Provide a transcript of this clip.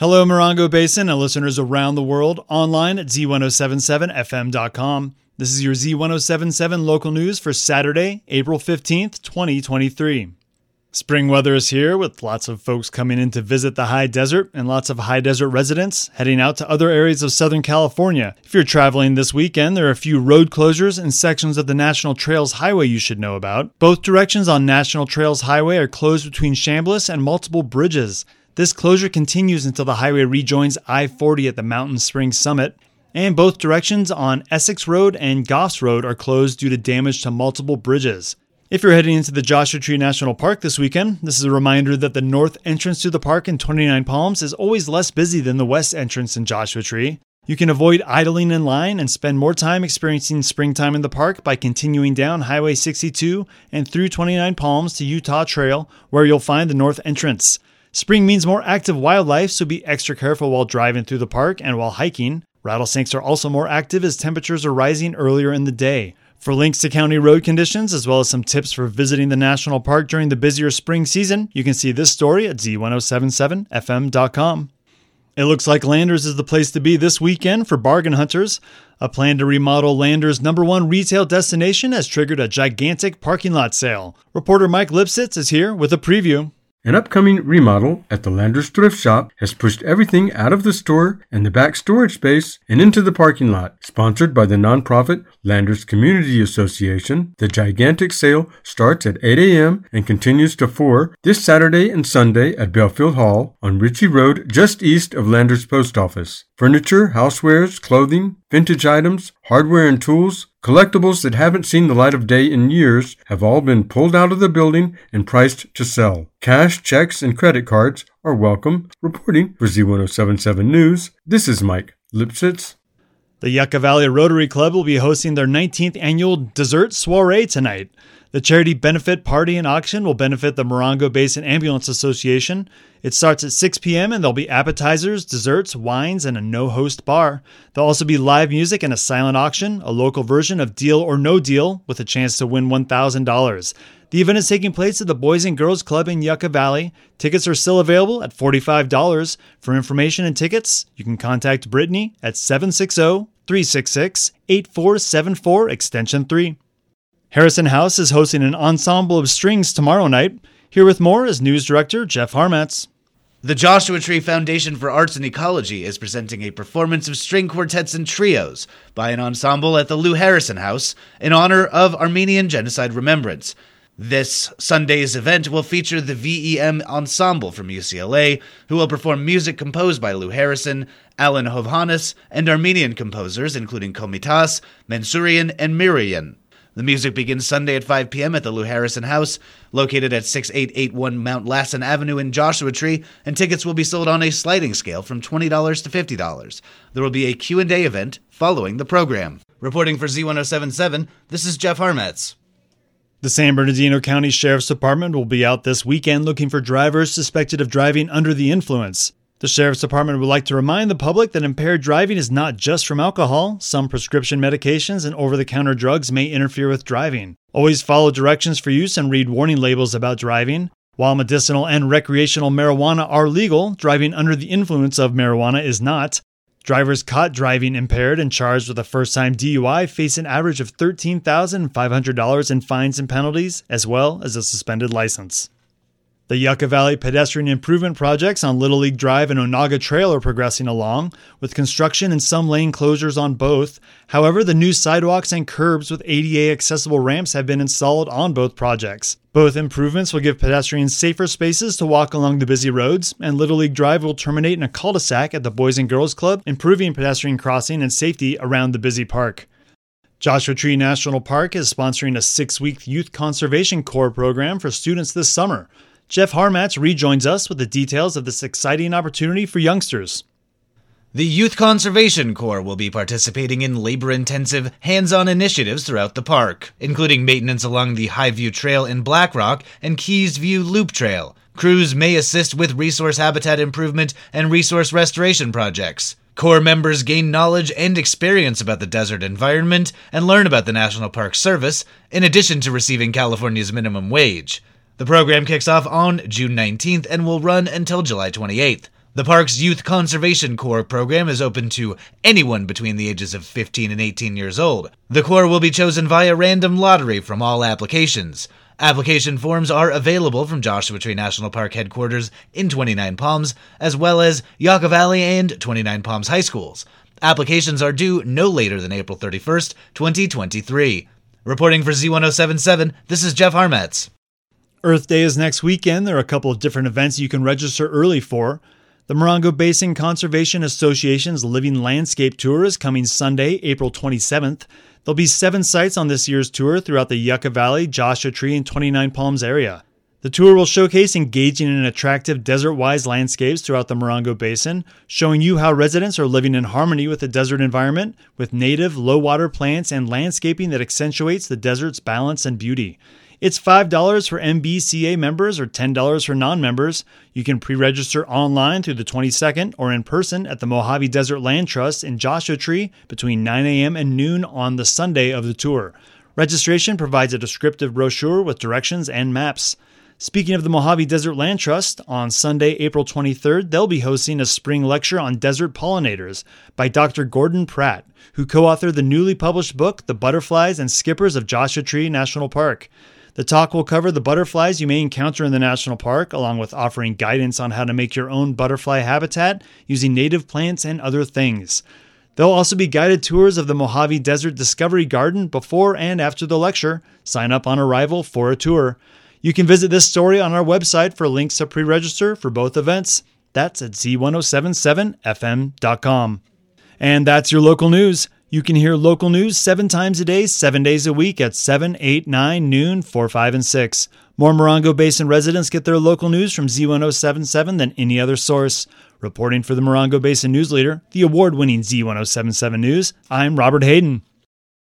Hello, Morongo Basin and listeners around the world online at z1077fm.com. This is your Z1077 local news for Saturday, April 15th, 2023. Spring weather is here with lots of folks coming in to visit the high desert and lots of high desert residents heading out to other areas of Southern California. If you're traveling this weekend, there are a few road closures and sections of the National Trails Highway you should know about. Both directions on National Trails Highway are closed between Chambless and multiple bridges. This closure continues until the highway rejoins I 40 at the Mountain Springs Summit, and both directions on Essex Road and Goffs Road are closed due to damage to multiple bridges. If you're heading into the Joshua Tree National Park this weekend, this is a reminder that the north entrance to the park in 29 Palms is always less busy than the west entrance in Joshua Tree. You can avoid idling in line and spend more time experiencing springtime in the park by continuing down Highway 62 and through 29 Palms to Utah Trail, where you'll find the north entrance. Spring means more active wildlife, so be extra careful while driving through the park and while hiking. Rattlesnakes are also more active as temperatures are rising earlier in the day. For links to county road conditions, as well as some tips for visiting the national park during the busier spring season, you can see this story at z1077fm.com. It looks like Landers is the place to be this weekend for bargain hunters. A plan to remodel Landers' number one retail destination has triggered a gigantic parking lot sale. Reporter Mike Lipsitz is here with a preview. An upcoming remodel at the Landers Thrift Shop has pushed everything out of the store and the back storage space and into the parking lot. Sponsored by the nonprofit Landers Community Association, the gigantic sale starts at 8 a.m. and continues to 4 this Saturday and Sunday at Belfield Hall on Reche Road, just east of Landers Post Office. Furniture, housewares, clothing, vintage items, hardware and tools, collectibles that haven't seen the light of day in years have all been pulled out of the building and priced to sell. Cash, checks, and credit cards are welcome. Reporting for Z1077 News, this is Mike Lipsitz. The Yucca Valley Rotary Club will be hosting their 19th annual dessert soiree tonight. The charity benefit party and auction will benefit the Morongo Basin Ambulance Association. It starts at 6 p.m. and there'll be appetizers, desserts, wines, and a no host bar. There'll also be live music and a silent auction, a local version of Deal or No Deal with a chance to win $1,000. The event is taking place at the Boys and Girls Club in Yucca Valley. Tickets are still available at $45. For information and tickets, you can contact Brittany at 760 366 8474 extension 3. Harrison House is hosting an ensemble of strings tomorrow night. Here with more is news director Jeff Harmatz. The Joshua Tree Foundation for Arts and Ecology is presenting a performance of string quartets and trios by an ensemble at the Lou Harrison House in honor of Armenian Genocide Remembrance. This Sunday's event will feature the VEM Ensemble from UCLA, who will perform music composed by Lou Harrison, Alan Hovhaness, and Armenian composers including Komitas, Mansurian, and Mirian. The music begins Sunday at 5 p.m. at the Lou Harrison House, located at 6881 Mount Lassen Avenue in Joshua Tree, and tickets will be sold on a sliding scale from $20 to $50. There will be a Q&A event following the program. Reporting for Z1077, this is Jeff Harmetz. The San Bernardino County Sheriff's Department will be out this weekend looking for drivers suspected of driving under the influence. The Sheriff's Department would like to remind the public that impaired driving is not just from alcohol. Some prescription medications and over the counter drugs may interfere with driving. Always follow directions for use and read warning labels about driving. While medicinal and recreational marijuana are legal, driving under the influence of marijuana is not. Drivers caught driving impaired and charged with a first time DUI face an average of $13,500 in fines and penalties, as well as a suspended license. The Yucca Valley pedestrian improvement projects on Little League Drive and Onaga Trail are progressing along, with construction and some lane closures on both. However, the new sidewalks and curbs with ADA accessible ramps have been installed on both projects. Both improvements will give pedestrians safer spaces to walk along the busy roads, and Little League Drive will terminate in a cul de sac at the Boys and Girls Club, improving pedestrian crossing and safety around the busy park. Joshua Tree National Park is sponsoring a six week Youth Conservation Corps program for students this summer. Jeff Harmatz rejoins us with the details of this exciting opportunity for youngsters. The Youth Conservation Corps will be participating in labor intensive, hands on initiatives throughout the park, including maintenance along the Highview Trail in Black Rock and Keys View Loop Trail. Crews may assist with resource habitat improvement and resource restoration projects. Corps members gain knowledge and experience about the desert environment and learn about the National Park Service, in addition to receiving California's minimum wage. The program kicks off on June 19th and will run until July 28th. The park's Youth Conservation Corps program is open to anyone between the ages of 15 and 18 years old. The Corps will be chosen via random lottery from all applications. Application forms are available from Joshua Tree National Park headquarters in 29 Palms, as well as Yucca Valley and 29 Palms High Schools. Applications are due no later than April 31st, 2023. Reporting for Z1077, this is Jeff Harmetz. Earth Day is next weekend. There are a couple of different events you can register early for. The Morongo Basin Conservation Association's Living Landscape Tour is coming Sunday, April 27th. There'll be seven sites on this year's tour throughout the Yucca Valley, Joshua Tree, and 29 Palms area. The tour will showcase engaging and attractive desert wise landscapes throughout the Morongo Basin, showing you how residents are living in harmony with the desert environment with native, low water plants and landscaping that accentuates the desert's balance and beauty. It's $5 for MBCA members or $10 for non members. You can pre register online through the 22nd or in person at the Mojave Desert Land Trust in Joshua Tree between 9 a.m. and noon on the Sunday of the tour. Registration provides a descriptive brochure with directions and maps. Speaking of the Mojave Desert Land Trust, on Sunday, April 23rd, they'll be hosting a spring lecture on desert pollinators by Dr. Gordon Pratt, who co authored the newly published book, The Butterflies and Skippers of Joshua Tree National Park. The talk will cover the butterflies you may encounter in the national park, along with offering guidance on how to make your own butterfly habitat using native plants and other things. There'll also be guided tours of the Mojave Desert Discovery Garden before and after the lecture. Sign up on arrival for a tour. You can visit this story on our website for links to pre register for both events. That's at z1077fm.com. And that's your local news. You can hear local news seven times a day, seven days a week at 7, 8, 9, noon, 4, 5, and 6. More Morongo Basin residents get their local news from Z1077 than any other source. Reporting for the Morongo Basin News Leader, the award winning Z1077 News, I'm Robert Hayden.